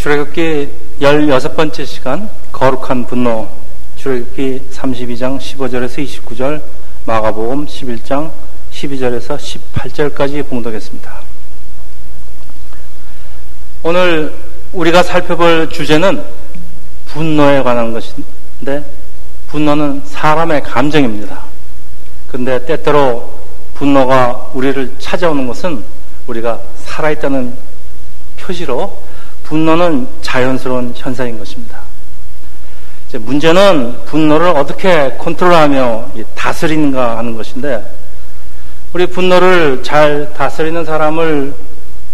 출애굽기 16번째 시간 거룩한 분노 출애굽기 32장 15절에서 29절 마가복음 11장 12절에서 18절까지 봉독했습니다. 오늘 우리가 살펴볼 주제는 분노에 관한 것인데 분노는 사람의 감정입니다. 그런데 때때로 분노가 우리를 찾아오는 것은 우리가 살아있다는 표시로 분노는 자연스러운 현상인 것입니다. 문제는 분노를 어떻게 컨트롤하며 다스리는가 하는 것인데 우리 분노를 잘 다스리는 사람을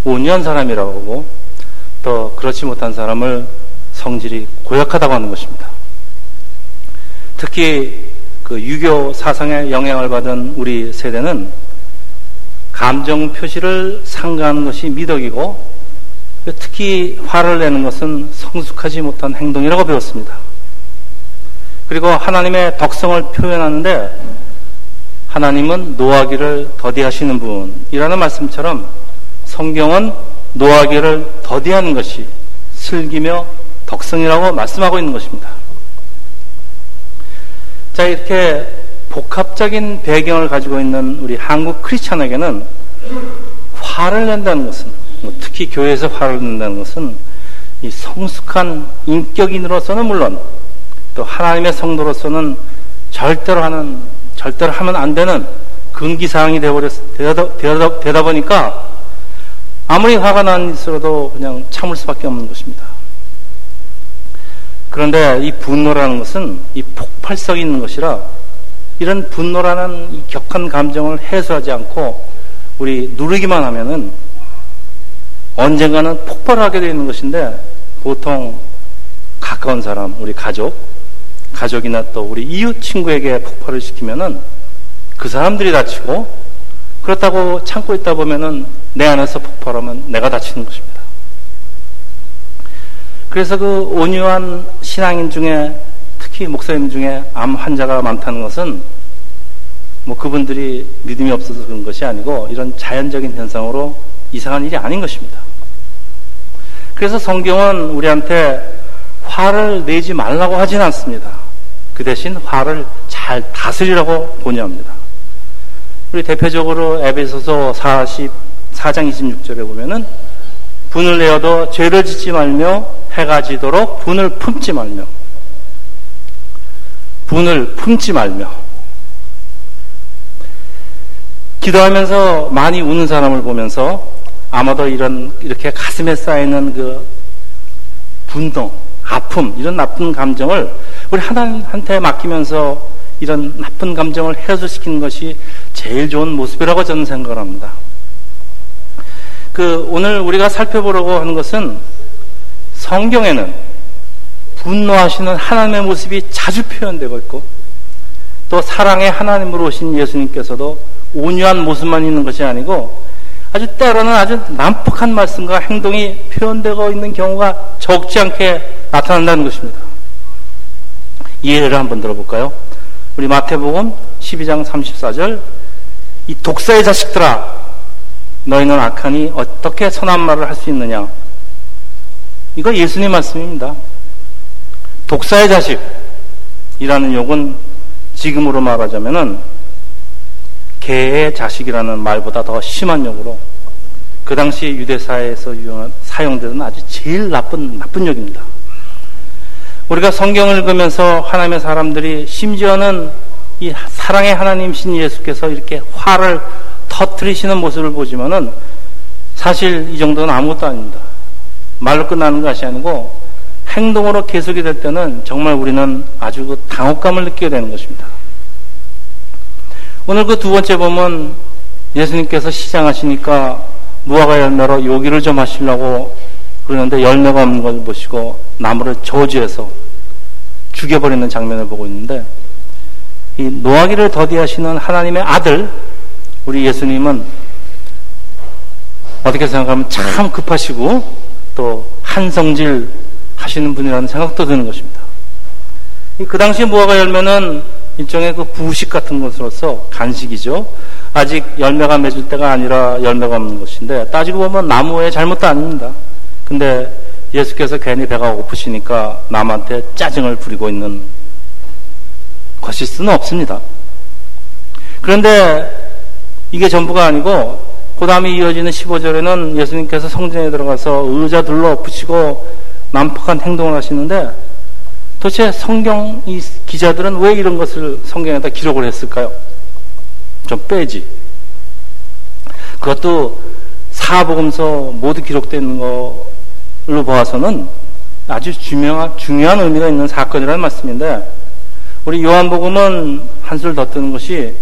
온유한 사람이라고 하고 또 그렇지 못한 사람을 성질이 고약하다고 하는 것입니다. 특히 그 유교 사상의 영향을 받은 우리 세대는 감정 표시를 상가하는 것이 미덕이고 특히 화를 내는 것은 성숙하지 못한 행동이라고 배웠습니다. 그리고 하나님의 덕성을 표현하는데 하나님은 노하기를 더디하시는 분이라는 말씀처럼 성경은 노하기를 더디하는 것이 슬기며 덕성이라고 말씀하고 있는 것입니다. 자, 이렇게 복합적인 배경을 가지고 있는 우리 한국 크리스찬에게는 화를 낸다는 것은 뭐 특히 교회에서 화를 낸다는 것은 이 성숙한 인격인으로서는 물론 또 하나님의 성도로서는 절대로 하는 절대로 하면 안 되는 금기 사항이 되어버렸 되다, 되다, 되다 보니까 아무리 화가 난 있어도 그냥 참을 수밖에 없는 것입니다. 그런데 이 분노라는 것은 이 폭발성이 있는 것이라 이런 분노라는 이 격한 감정을 해소하지 않고 우리 누르기만 하면은 언젠가는 폭발하게 되는 것인데 보통 가까운 사람, 우리 가족, 가족이나 또 우리 이웃 친구에게 폭발을 시키면은 그 사람들이 다치고 그렇다고 참고 있다 보면은 내 안에서 폭발하면 내가 다치는 것입니다. 그래서 그 온유한 신앙인 중에 특히 목사님 중에 암 환자가 많다는 것은 뭐 그분들이 믿음이 없어서 그런 것이 아니고 이런 자연적인 현상으로 이상한 일이 아닌 것입니다. 그래서 성경은 우리한테 화를 내지 말라고 하진 않습니다. 그 대신 화를 잘 다스리라고 권유합니다. 우리 대표적으로 에베소서 44장 26절에 보면은 분을 내어도 죄를 짓지 말며 해가 지도록 분을 품지 말며 분을 품지 말며 기도하면서 많이 우는 사람을 보면서 아마도 이런 이렇게 가슴에 쌓이는 그 분노, 아픔 이런 나쁜 감정을 우리 하나님한테 맡기면서 이런 나쁜 감정을 해소시키는 것이 제일 좋은 모습이라고 저는 생각을 합니다. 그 오늘 우리가 살펴보려고 하는 것은 성경에는 분노하시는 하나님의 모습이 자주 표현되고 있고 또 사랑의 하나님으로 오신 예수님께서도 온유한 모습만 있는 것이 아니고 아주 때로는 아주 난폭한 말씀과 행동이 표현되고 있는 경우가 적지 않게 나타난다는 것입니다. 예를 한번 들어볼까요? 우리 마태복음 12장 34절 이 독사의 자식들아 너희는 악하니 어떻게 선한 말을 할 수 있느냐 이거 예수님 말씀입니다. 독사의 자식이라는 욕은 지금으로 말하자면은 개의 자식이라는 말보다 더 심한 욕으로 그 당시 유대사회에서 사용되는 아주 제일 나쁜 나쁜 욕입니다. 우리가 성경을 읽으면서 하나님의 사람들이 심지어는 이 사랑의 하나님신 예수께서 이렇게 화를 터트리시는 모습을 보지만은 사실 이 정도는 아무것도 아닙니다. 말로 끝나는 것이 아니고 행동으로 계속이 될 때는 정말 우리는 아주 그 당혹감을 느끼게 되는 것입니다. 오늘 그 두 번째 보면 예수님께서 시장하시니까 무화과 열매로 요기를 좀 하시려고 그러는데 열매가 없는 걸 보시고 나무를 저주해서 죽여버리는 장면을 보고 있는데 이 노하기를 더디하시는 하나님의 아들 우리 예수님은 어떻게 생각하면 참 급하시고 또 한성질 하시는 분이라는 생각도 드는 것입니다. 그 당시 무화과 열매는 일종의 그 부식 같은 것으로서 간식이죠. 아직 열매가 맺을 때가 아니라 열매가 없는 것인데 따지고 보면 나무의 잘못도 아닙니다. 근데 예수께서 괜히 배가 고프시니까 남한테 짜증을 부리고 있는 것일 수는 없습니다. 그런데 이게 전부가 아니고 그 다음에 이어지는 15절에는 예수님께서 성전에 들어가서 의자 둘러 붙이고 난폭한 행동을 하시는데 도대체 성경 이 기자들은 왜 이런 것을 성경에다 기록을 했을까요? 좀 빼지. 그것도 사복음서 모두 있는 걸로 보아서는 아주 중요한, 중요한 의미가 있는 사건이라는 말씀인데 우리 요한복음은 한술 더 뜨는 것이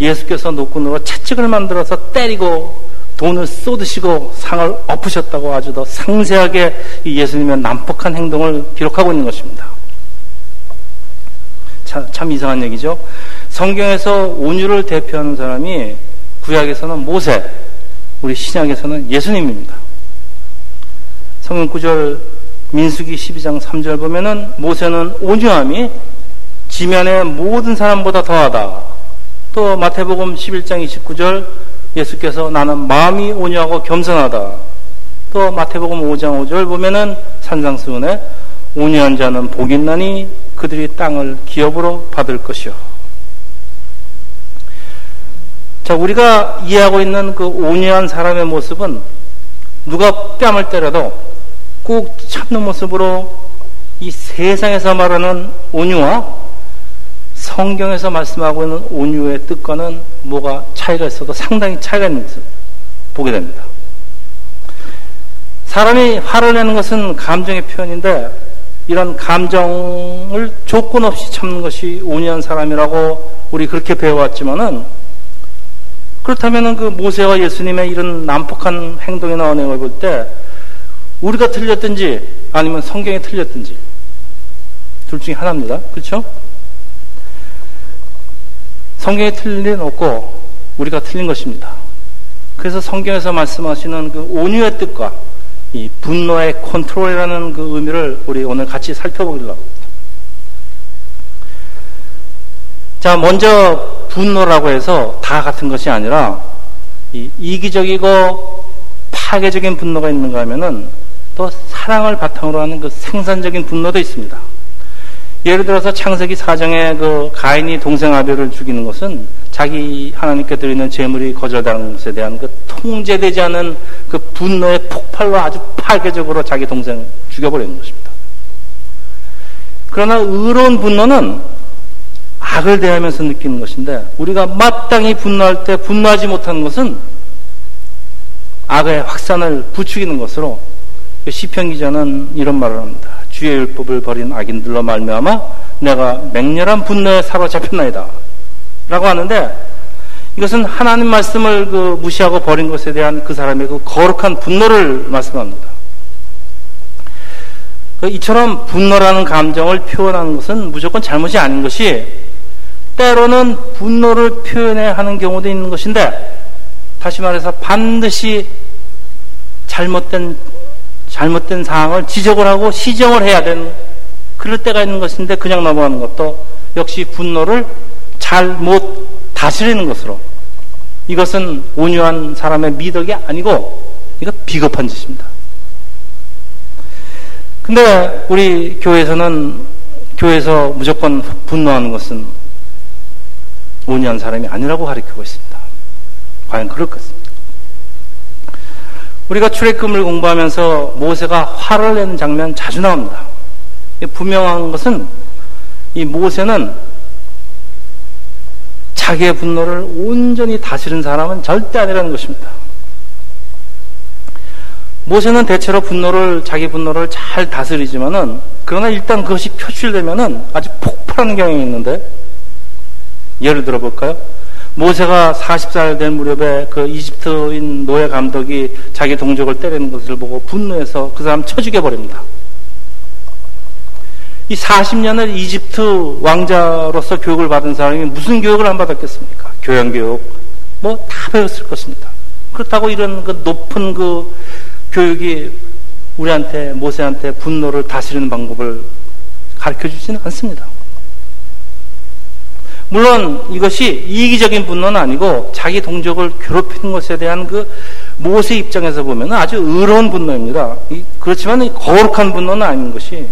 예수께서 노끈으로 채찍을 만들어서 때리고 돈을 쏟으시고 상을 엎으셨다고 아주 더 상세하게 예수님의 난폭한 행동을 기록하고 있는 것입니다. 참, 참 이상한 얘기죠. 성경에서 온유를 대표하는 사람이 구약에서는 모세, 우리 신약에서는 예수님입니다. 성경 구절 민수기 12장 3절 보면은 모세는 온유함이 지면의 모든 사람보다 더하다. 또 마태복음 11장 29절 예수께서 나는 마음이 온유하고 겸손하다. 또 마태복음 5장 5절 보면은 산상수훈에 온유한 자는 복이 있나니 그들이 땅을 기업으로 받을 것이요. 자, 우리가 이해하고 있는 그 온유한 사람의 모습은 누가 뺨을 때려도 꼭 참는 모습으로 이 세상에서 말하는 온유와 성경에서 말씀하고 있는 온유의 뜻과는 뭐가 차이가 있어도 상당히 차이가 있는 것을 보게 됩니다. 사람이 화를 내는 것은 감정의 표현인데 이런 감정을 조건 없이 참는 것이 온유한 사람이라고 우리 그렇게 배워왔지만은 그렇다면은 그 모세와 예수님의 이런 난폭한 행동이나 언행을 볼 때 우리가 틀렸든지 아니면 성경이 틀렸든지 둘 중에 하나입니다. 그렇죠? 성경에 틀린 일 없고 우리가 틀린 것입니다. 그래서 성경에서 말씀하시는 그 온유의 뜻과 이 분노의 컨트롤이라는 그 의미를 우리 오늘 같이 살펴보기로 합니다. 자, 먼저 분노라고 해서 다 같은 것이 아니라 이 이기적이고 파괴적인 분노가 있는가 하면은 또 사랑을 바탕으로 하는 그 생산적인 분노도 있습니다. 예를 들어서 창세기 사정에 그 가인이 동생 아벨을 죽이는 것은 자기 하나님께 드리는 재물이 거절당하는 것에 대한 그 통제되지 않은 그 분노의 폭발로 아주 파괴적으로 자기 동생 죽여버리는 것입니다. 그러나 의로운 분노는 악을 대하면서 느끼는 것인데 우리가 마땅히 분노할 때 분노하지 못하는 것은 악의 확산을 부추기는 것으로 시편 기자는 이런 말을 합니다. 주의 율법을 버린 악인들로 말미암아 내가 맹렬한 분노에 사로잡혔나이다. 라고 하는데 이것은 하나님 말씀을 그 무시하고 버린 것에 대한 그 사람의 그 거룩한 분노를 말씀합니다. 그 이처럼 분노라는 감정을 표현하는 것은 무조건 잘못이 아닌 것이 때로는 분노를 표현해야 하는 경우도 있는 것인데 다시 말해서 반드시 잘못된 잘못된 상황을 지적을 하고 시정을 해야 되는 그럴 때가 있는 것인데 그냥 넘어가는 것도 역시 분노를 잘못 다스리는 것으로 이것은 온유한 사람의 미덕이 아니고 이거 비겁한 짓입니다. 근데 우리 교회에서는 교회에서 무조건 분노하는 것은 온유한 사람이 아니라고 가르치고 있습니다. 과연 그럴 것입니다. 우리가 출애굽을 공부하면서 모세가 화를 내는 장면 자주 나옵니다. 분명한 것은 이 모세는 자기의 분노를 온전히 다스리는 사람은 절대 아니라는 것입니다. 모세는 대체로 분노를 자기 분노를 잘 다스리지만은 그러나 일단 그것이 표출되면은 아주 폭발하는 경향이 있는데 예를 들어 볼까요? 모세가 40살 된 무렵에 그 이집트인 노예 감독이 자기 동족을 때리는 것을 보고 분노해서 그 사람 쳐 죽여 버립니다. 이 40년을 이집트 왕자로서 교육을 받은 사람이 무슨 교육을 안 받았겠습니까? 교양교육, 뭐 다 배웠을 것입니다. 그렇다고 이런 그 높은 그 교육이 우리한테, 모세한테 분노를 다스리는 방법을 가르쳐 주지는 않습니다. 물론 이것이 이기적인 분노는 아니고 자기 동족을 괴롭히는 것에 대한 그 모세 입장에서 보면 아주 의로운 분노입니다. 그렇지만 거룩한 분노는 아닌 것이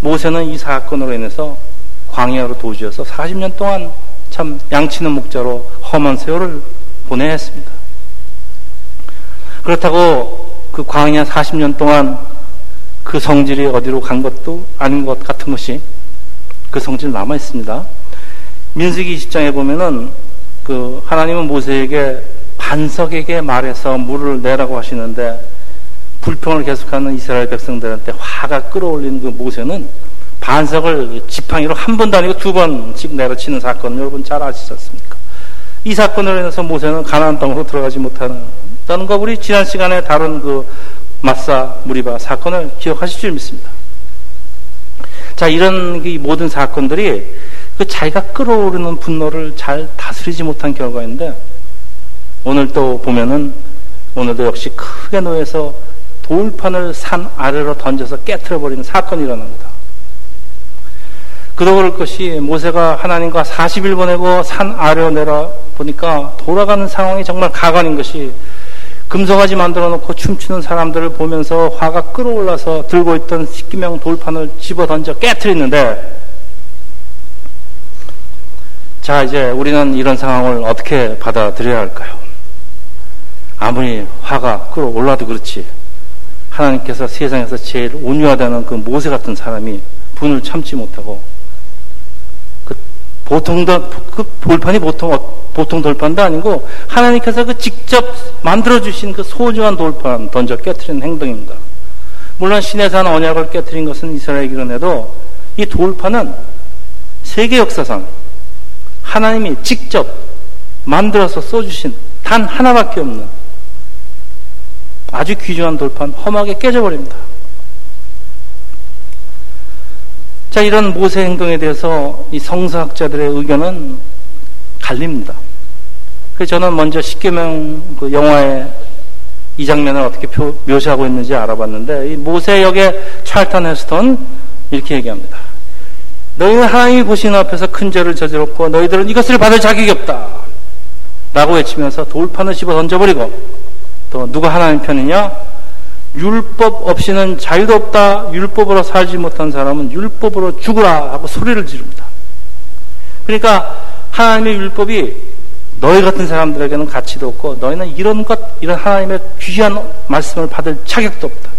모세는 이 사건으로 인해서 광야로 도주해서 40년 동안 참 양치는 목자로 험한 세월을 보내야 했습니다. 그렇다고 그 광야 40년 동안 그 성질이 어디로 간 것도 아닌 것 같은 것이 그 성질 남아 있습니다. 민수기 20장에 보면은 그 하나님은 모세에게 반석에게 말해서 물을 내라고 하시는데 불평을 계속하는 이스라엘 백성들한테 화가 끌어올린 그 모세는 반석을 지팡이로 한 번도 아니고 두 번씩 내려치는 사건 여러분 잘 아시지 않습니까? 이 사건으로 인해서 모세는 가나안 땅으로 들어가지 못하는 거 우리 지난 시간에 다룬 그 마사 무리바 사건을 기억하실 줄 믿습니다. 자 이런 이 모든 사건들이 그 자기가 끌어오르는 분노를 잘 다스리지 못한 결과인데 오늘 또 보면은 오늘도 역시 크게 놓여서 돌판을 산 아래로 던져서 깨트려 버리는 사건이 일어납니다. 그도 그럴 것이 모세가 하나님과 40일 보내고 산 아래로 내려 보니까 돌아가는 상황이 정말 가관인 것이 금송아지 만들어 놓고 춤추는 사람들을 보면서 화가 끌어올라서 들고 있던 십기명 돌판을 집어 던져 깨트리는데 자 이제 우리는 이런 상황을 어떻게 받아들여야 할까요? 아무리 화가 끌어올라도 그렇지 하나님께서 세상에서 제일 온유하다는 그 모세 같은 사람이 분을 참지 못하고 그 보통 그 돌판이 보통 보통 돌판도 아니고 하나님께서 그 직접 만들어 주신 그 소중한 돌판 던져 깨뜨리는 행동입니다. 물론 신의 산 언약을 깨뜨린 것은 이스라엘 기근에도 이 돌판은 세계 역사상 하나님이 직접 만들어서 써주신 단 하나밖에 없는 아주 귀중한 돌판 험하게 깨져버립니다. 자, 이런 모세 행동에 대해서 이 성서학자들의 의견은 갈립니다. 그래서 저는 먼저 십계명 그 영화의 이 장면을 어떻게 표, 묘사하고 있는지 알아봤는데 이 모세 역의 찰턴 헤스턴 이렇게 얘기합니다. 너희는 하나님이 보시는 앞에서 큰 죄를 저질렀고 너희들은 이것을 받을 자격이 없다. 라고 외치면서 돌판을 집어 던져버리고 또 누가 하나님 편이냐? 율법 없이는 자유도 없다. 율법으로 살지 못한 사람은 율법으로 죽으라 하고 소리를 지릅니다. 그러니까 하나님의 율법이 너희 같은 사람들에게는 가치도 없고 너희는 이런 것, 이런 하나님의 귀한 말씀을 받을 자격도 없다.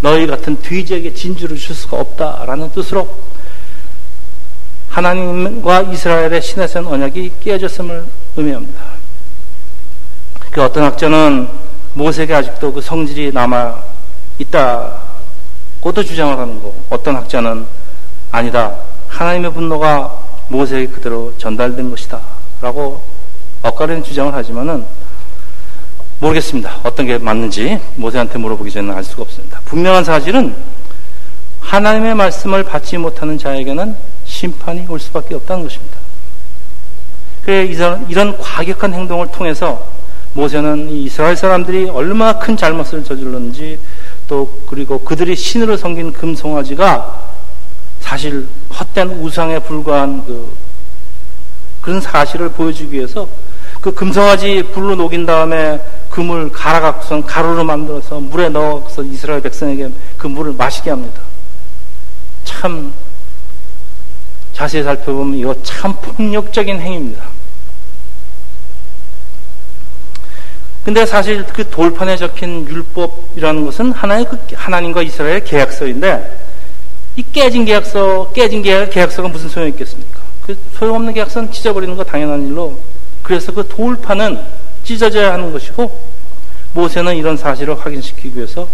너희 같은 돼지에게 진주를 줄 수가 없다라는 뜻으로 하나님과 이스라엘의 신의 언약이 깨어졌음을 의미합니다. 그 어떤 학자는 모세에게 아직도 그 성질이 남아 있다고도 주장을 하는 거. 어떤 학자는 아니다. 하나님의 분노가 모세에게 그대로 전달된 것이다. 라고 엇가리는 주장을 하지만은 모르겠습니다. 어떤 게 맞는지 모세한테 물어보기 전에는 알 수가 없습니다. 분명한 사실은 하나님의 말씀을 받지 못하는 자에게는 심판이 올 수밖에 없다는 것입니다. 그래 이런, 이런 과격한 행동을 통해서 모세는 이스라엘 사람들이 얼마나 큰 잘못을 저질렀는지 또 그리고 그들이 신으로 섬긴 금송아지가 사실 헛된 우상에 불과한 그 그런 사실을 보여주기 위해서 그 금송아지 불로 녹인 다음에 그물 갈아 갖고선 가루로 만들어서 물에 넣어서 이스라엘 백성에게 그 물을 마시게 합니다. 참 자세히 살펴보면 이거 참 폭력적인 행위입니다. 근데 사실 그 돌판에 적힌 율법이라는 것은 하나의 그 하나님과 이스라엘의 계약서인데 이 깨진 계약서, 깨진 계약, 계약서가 무슨 소용이 있겠습니까? 그 소용없는 계약서는 찢어버리는 거 당연한 일로 그래서 그 돌판은 찢어져야 하는 것이고 모세는 이런 사실을 확인시키기 위해서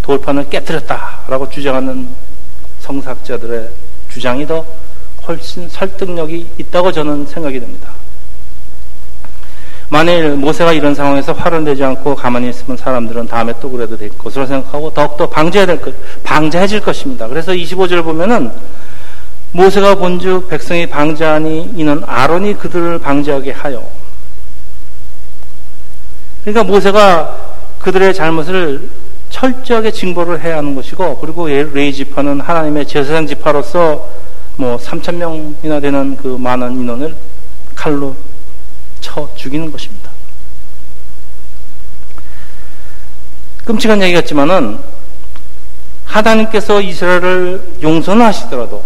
돌판을 깨뜨렸다라고 주장하는 성사학자들의 주장이 더 훨씬 설득력이 있다고 저는 생각이 됩니다. 만일 모세가 이런 상황에서 화를 내지 않고 가만히 있으면 사람들은 다음에 또 그래도 될 것으로 생각하고 더욱더 방지해야 될 것, 방지해질 것입니다. 그래서 25절 보면은 모세가 본즉 백성이 방지하니 이는 아론이 그들을 방지하게 하여. 그러니까 모세가 그들의 잘못을 철저하게 징벌을 해야 하는 것이고 그리고 레이 지파는 하나님의 제사장 지파로서 뭐 3천 명이나 되는 그 많은 인원을 칼로 쳐 죽이는 것입니다. 끔찍한 얘기 같지만은 하나님께서 이스라엘을 용서는 하시더라도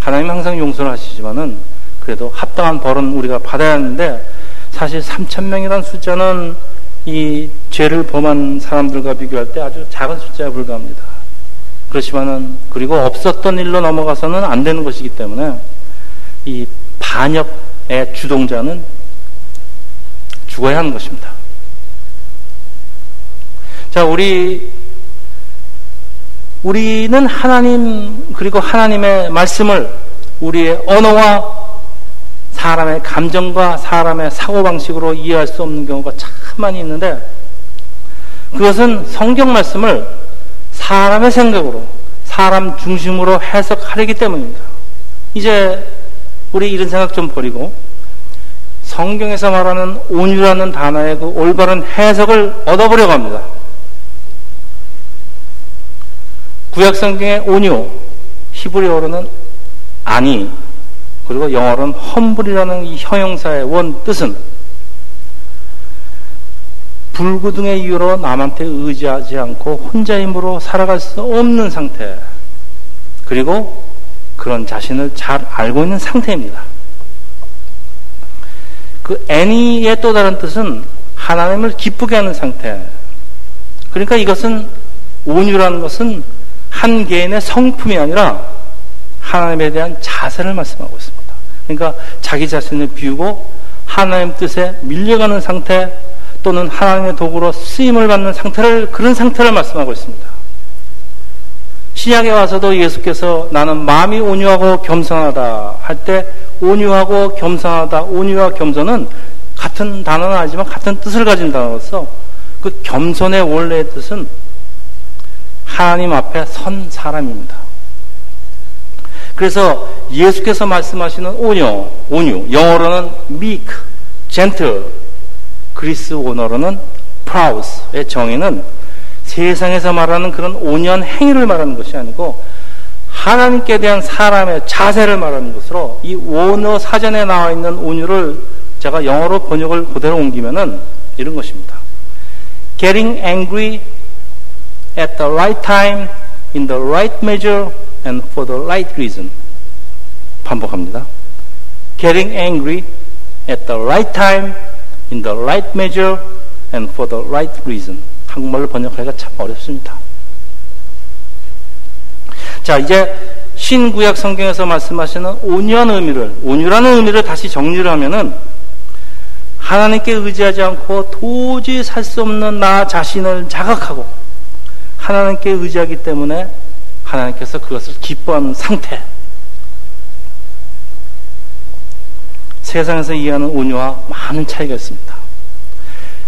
하나님 항상 용서를 하시지만은 그래도 합당한 벌은 우리가 받아야 하는데 사실 3천 명이라는 숫자는 이 죄를 범한 사람들과 비교할 때 아주 작은 숫자에 불과합니다. 그렇지만은 그리고 없었던 일로 넘어가서는 안 되는 것이기 때문에 이 반역의 주동자는 죽어야 하는 것입니다. 자, 우리 우리는 하나님 그리고 하나님의 말씀을 우리의 언어와 사람의 감정과 사람의 사고방식으로 이해할 수 없는 경우가 참 많이 있는데 그것은 성경 말씀을 사람의 생각으로 사람 중심으로 해석하려기 때문입니다. 이제 우리 이런 생각 좀 버리고 성경에서 말하는 온유라는 단어의 그 올바른 해석을 얻어보려고 합니다. 구약 성경의 온유, 히브리어로는 아니, 그리고 영어로는 험불이라는 이 형용사의 원 뜻은 불구등의 이유로 남한테 의지하지 않고 혼자 힘으로 살아갈 수 없는 상태, 그리고 그런 자신을 잘 알고 있는 상태입니다. 그 애니의 또 다른 뜻은 하나님을 기쁘게 하는 상태. 그러니까 이것은 온유라는 것은 한 개인의 성품이 아니라 하나님에 대한 자세를 말씀하고 있습니다. 그러니까 자기 자신을 비우고 하나님 뜻에 밀려가는 상태 또는 하나님의 도구로 쓰임을 받는 상태를 그런 상태를 말씀하고 있습니다. 신약에 와서도 예수께서 나는 마음이 온유하고 겸손하다 할 때 온유하고 겸손하다 온유와 겸손은 같은 단어는 아니지만 같은 뜻을 가진 단어로서 그 겸손의 원래의 뜻은 하나님 앞에 선 사람입니다. 그래서 예수께서 말씀하시는 온유, 온유, 영어로는 meek, gentle, 그리스 원어로는 proud의 정의는 세상에서 말하는 그런 온유한 행위를 말하는 것이 아니고 하나님께 대한 사람의 자세를 말하는 것으로 이 원어 사전에 나와 있는 온유를 제가 영어로 번역을 그대로 옮기면은 이런 것입니다. Getting angry at the right time, in the right measure, and for the right reason. 반복합니다. Getting angry at the right time, in the right measure, and for the right reason. 한국말로 번역하기가 참 어렵습니다. 자, 이제 신구약 성경에서 말씀하시는 온유한 의미를, 온유라는 의미를 다시 정리를 하면은 하나님께 의지하지 않고 도저히 살 수 없는 나 자신을 자각하고 하나님께 의지하기 때문에 하나님께서 그것을 기뻐하는 상태. 세상에서 이해하는 온유와 많은 차이가 있습니다.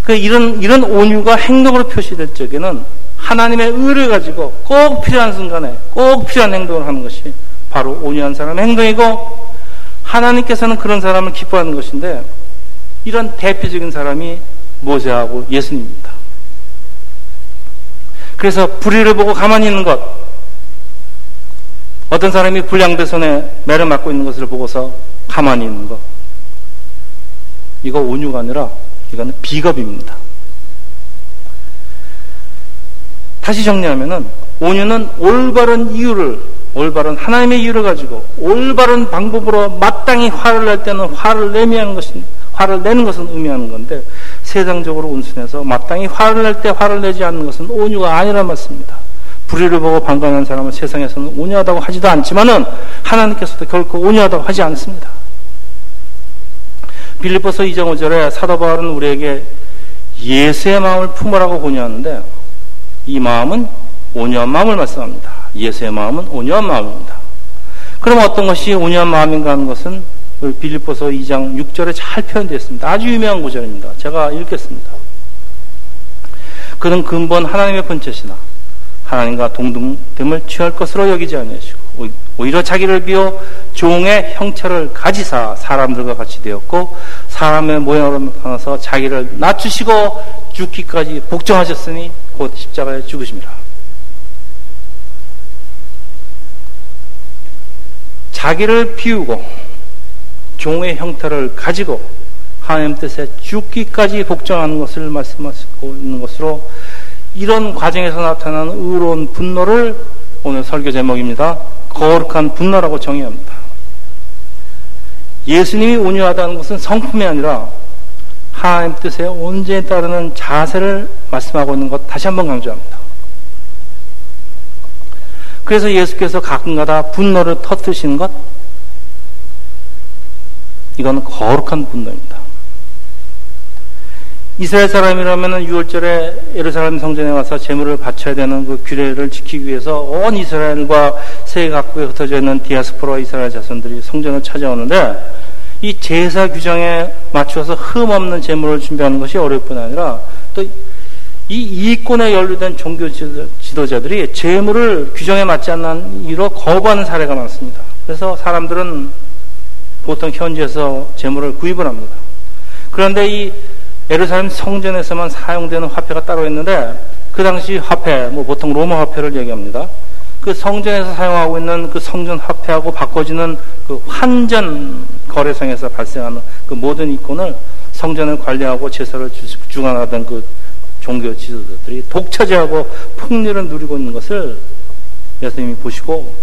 그 이런 이런 온유가 행동으로 표시될 적에는 하나님의 의를 가지고 꼭 필요한 순간에 꼭 필요한 행동을 하는 것이 바로 온유한 사람의 행동이고 하나님께서는 그런 사람을 기뻐하는 것인데 이런 대표적인 사람이 모세하고 예수님입니다. 그래서 불의를 보고 가만히 있는 것 어떤 사람이 불량대 손에 매를 맞고 있는 것을 보고서 가만히 있는 것 이거 온유가 아니라 이거는 비겁입니다. 다시 정리하면은 온유는 올바른 이유를 올바른 하나님의 이유를 가지고 올바른 방법으로 마땅히 화를 낼 때는 화를 내미하는 것은 화를 내는 것은 의미하는 건데 세상적으로 온순해서 마땅히 화를 낼 때 화를 내지 않는 것은 온유가 아니란 말씀입니다. 불의를 보고 방관하는 사람은 세상에서는 온유하다고 하지도 않지만은 하나님께서도 결코 온유하다고 하지 않습니다. 빌리포서 2장 5절에 사도 바울은 우리에게 예수의 마음을 품으라고 권유하는데 이 마음은 온유한 마음을 말씀합니다. 예수의 마음은 온유한 마음입니다. 그럼 어떤 것이 온유한 마음인가 하는 것은 빌리포서 2장 6절에 잘 표현되어 있습니다. 아주 유명한 구절입니다. 제가 읽겠습니다. 그는 근본 하나님의 본체시나 하나님과 동등됨을 취할 것으로 여기지 아니하시고 오히려 자기를 비워 종의 형체를 가지사 사람들과 같이 되었고 사람의 모양으로 나타나서 자기를 낮추시고 죽기까지 복종하셨으니 곧 십자가에 죽으심이라. 자기를 비우고 종의 형태를 가지고 하나님 뜻에 죽기까지 복종하는 것을 말씀하고 있는 것으로 이런 과정에서 나타나는 의로운 분노를 오늘 설교 제목입니다. 거룩한 분노라고 정의합니다. 예수님이 온유하다는 것은 성품이 아니라 하나님 뜻에 온전히 따르는 자세를 말씀하고 있는 것 다시 한번 강조합니다. 그래서 예수께서 가끔가다 분노를 터뜨리시는 것 이건 거룩한 분노입니다. 이스라엘 사람이라면 6월절에 예루살렘 성전에 와서 제물을 바쳐야 되는 그 규례를 지키기 위해서 온 이스라엘과 세계 각국에 흩어져 있는 디아스포라 이스라엘 자손들이 성전을 찾아오는데 이 제사 규정에 맞추어서 흠 없는 제물을 준비하는 것이 어려울 뿐 아니라 또 이 이권에 연루된 종교 지도자들이 제물을 규정에 맞지 않는 이로 거부하는 사례가 많습니다. 그래서 사람들은 보통 현지에서 제물을 구입을 합니다. 그런데 이 예루살렘 성전에서만 사용되는 화폐가 따로 있는데 그 당시 화폐, 뭐 보통 로마 화폐를 얘기합니다. 그 성전에서 사용하고 있는 그 성전 화폐하고 바꿔지는 그 환전 거래상에서 발생하는 그 모든 이권을 성전을 관리하고 제사를 주관하던 그 종교 지도자들이 독차지하고 풍류를 누리고 있는 것을 예수님이 보시고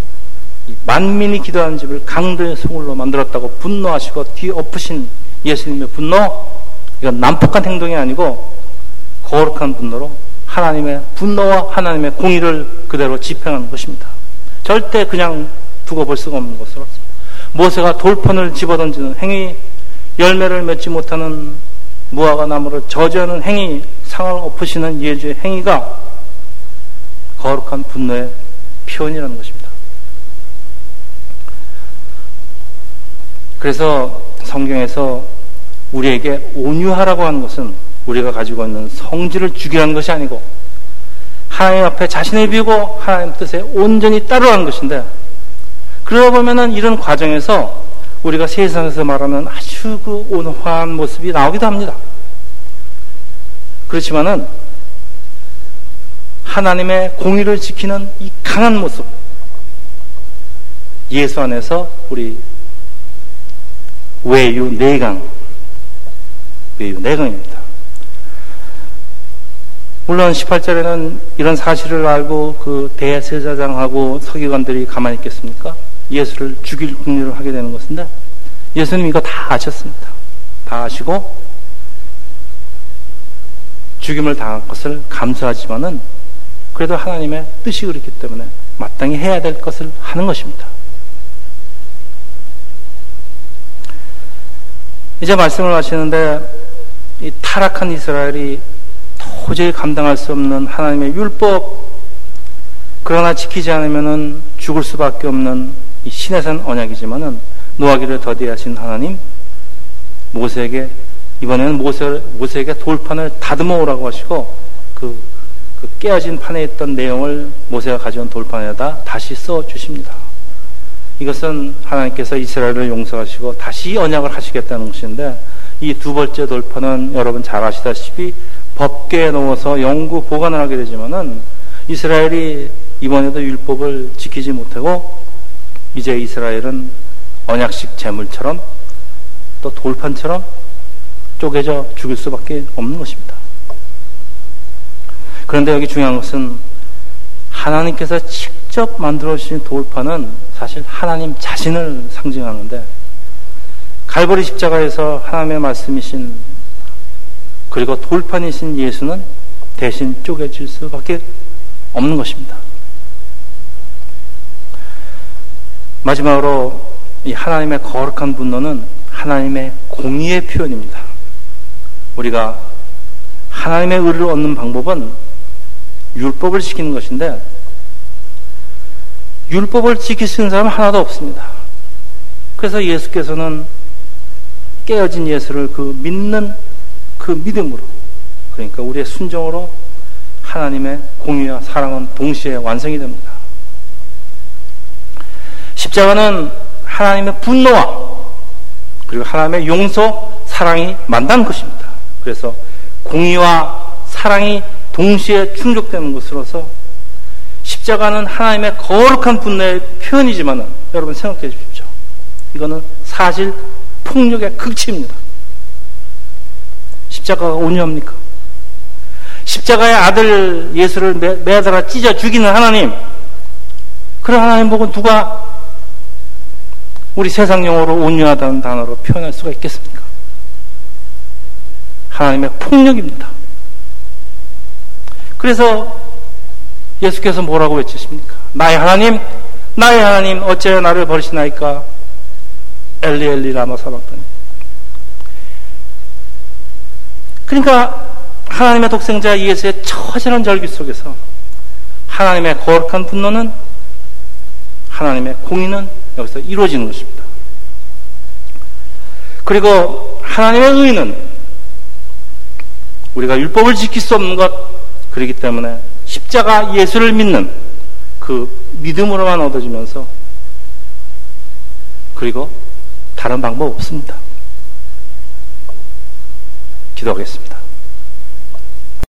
만민이 기도하는 집을 강도의 소굴로 만들었다고 분노하시고 뒤엎으신 예수님의 분노 이건 난폭한 행동이 아니고 거룩한 분노로 하나님의 분노와 하나님의 공의를 그대로 집행하는 것입니다. 절대 그냥 두고 볼 수가 없는 것으로 모세가 돌판을 집어던지는 행위 열매를 맺지 못하는 무화과 나무를 저지하는 행위 상을 엎으시는 예주의 행위가 거룩한 분노의 표현이라는 것입니다. 그래서 성경에서 우리에게 온유하라고 하는 것은 우리가 가지고 있는 성질을 죽이라는 것이 아니고 하나님 앞에 자신을 비우고 하나님 뜻에 온전히 따르라는 것인데 그러다 보면은 이런 과정에서 우리가 세상에서 말하는 아주 그 온화한 모습이 나오기도 합니다. 그렇지만은 하나님의 공의를 지키는 이 강한 모습, 예수 안에서 우리 외유 내강, 외유 내강입니다. 물론 18절에는 이런 사실을 알고 그 대세자장하고 서기관들이 가만히 있겠습니까? 예수를 죽일 궁리를 하게 되는 것인데 예수님 이거 다 아셨습니다. 다 아시고 죽임을 당한 것을 감수하지만은 그래도 하나님의 뜻이 그렇기 때문에 마땅히 해야 될 것을 하는 것입니다. 이제 말씀을 하시는데 이 타락한 이스라엘이 도저히 감당할 수 없는 하나님의 율법 그러나 지키지 않으면 죽을 수밖에 없는 이 신의 산 언약이지만은 노하기를 더디하신 하나님 모세에게 이번에는 모세, 모세에게 돌판을 다듬어 오라고 하시고 그, 그 깨어진 판에 있던 내용을 모세가 가져온 돌판에다 다시 써 주십니다. 이것은 하나님께서 이스라엘을 용서하시고 다시 언약을 하시겠다는 것인데 이 두 번째 돌판은 여러분 잘 아시다시피 법계에 넣어서 영구 보관을 하게 되지만은 이스라엘이 이번에도 율법을 지키지 못하고 이제 이스라엘은 언약식 재물처럼 또 돌판처럼 쪼개져 죽일 수밖에 없는 것입니다. 그런데 여기 중요한 것은 하나님께서 직접 만들어 주신 돌판은 사실 하나님 자신을 상징하는데 갈보리 십자가에서 하나님의 말씀이신 그리고 돌판이신 예수는 대신 쪼개질 수밖에 없는 것입니다. 마지막으로 이 하나님의 거룩한 분노는 하나님의 공의의 표현입니다. 우리가 하나님의 의를 얻는 방법은 율법을 지키는 것인데 율법을 있는 사람은 하나도 없습니다. 그래서 예수께서는 깨어진 예수를 그 믿는 그 믿음으로 그러니까 우리의 순종으로 하나님의 공의와 사랑은 동시에 완성이 됩니다. 십자가는 하나님의 분노와 그리고 하나님의 용서, 사랑이 만난 것입니다. 그래서 공의와 사랑이 동시에 충족되는 것으로서 십자가는 하나님의 거룩한 분노의 표현이지만 여러분 생각해 주십시오. 이거는 사실 폭력의 극치입니다. 십자가가 온유합니까? 십자가의 아들 예수를 매, 매달아 찢어 죽이는 하나님, 그런 하나님 보고 누가 우리 세상 용어로 온유하다는 단어로 표현할 수가 있겠습니까? 하나님의 폭력입니다. 그래서 예수께서 뭐라고 외치십니까? 나의 하나님, 나의 하나님, 어째 나를 버리시나이까? 엘리 엘리 라마 사박더니. 그러니까 하나님의 독생자 예수의 처절한 절규 속에서 하나님의 거룩한 분노는 하나님의 공의는 여기서 이루어지는 것입니다. 그리고 하나님의 의는 우리가 율법을 지킬 수 없는 것 그렇기 때문에 십자가 예수를 믿는 그 믿음으로만 얻어지면서 그리고 다른 방법 없습니다. 기도하겠습니다.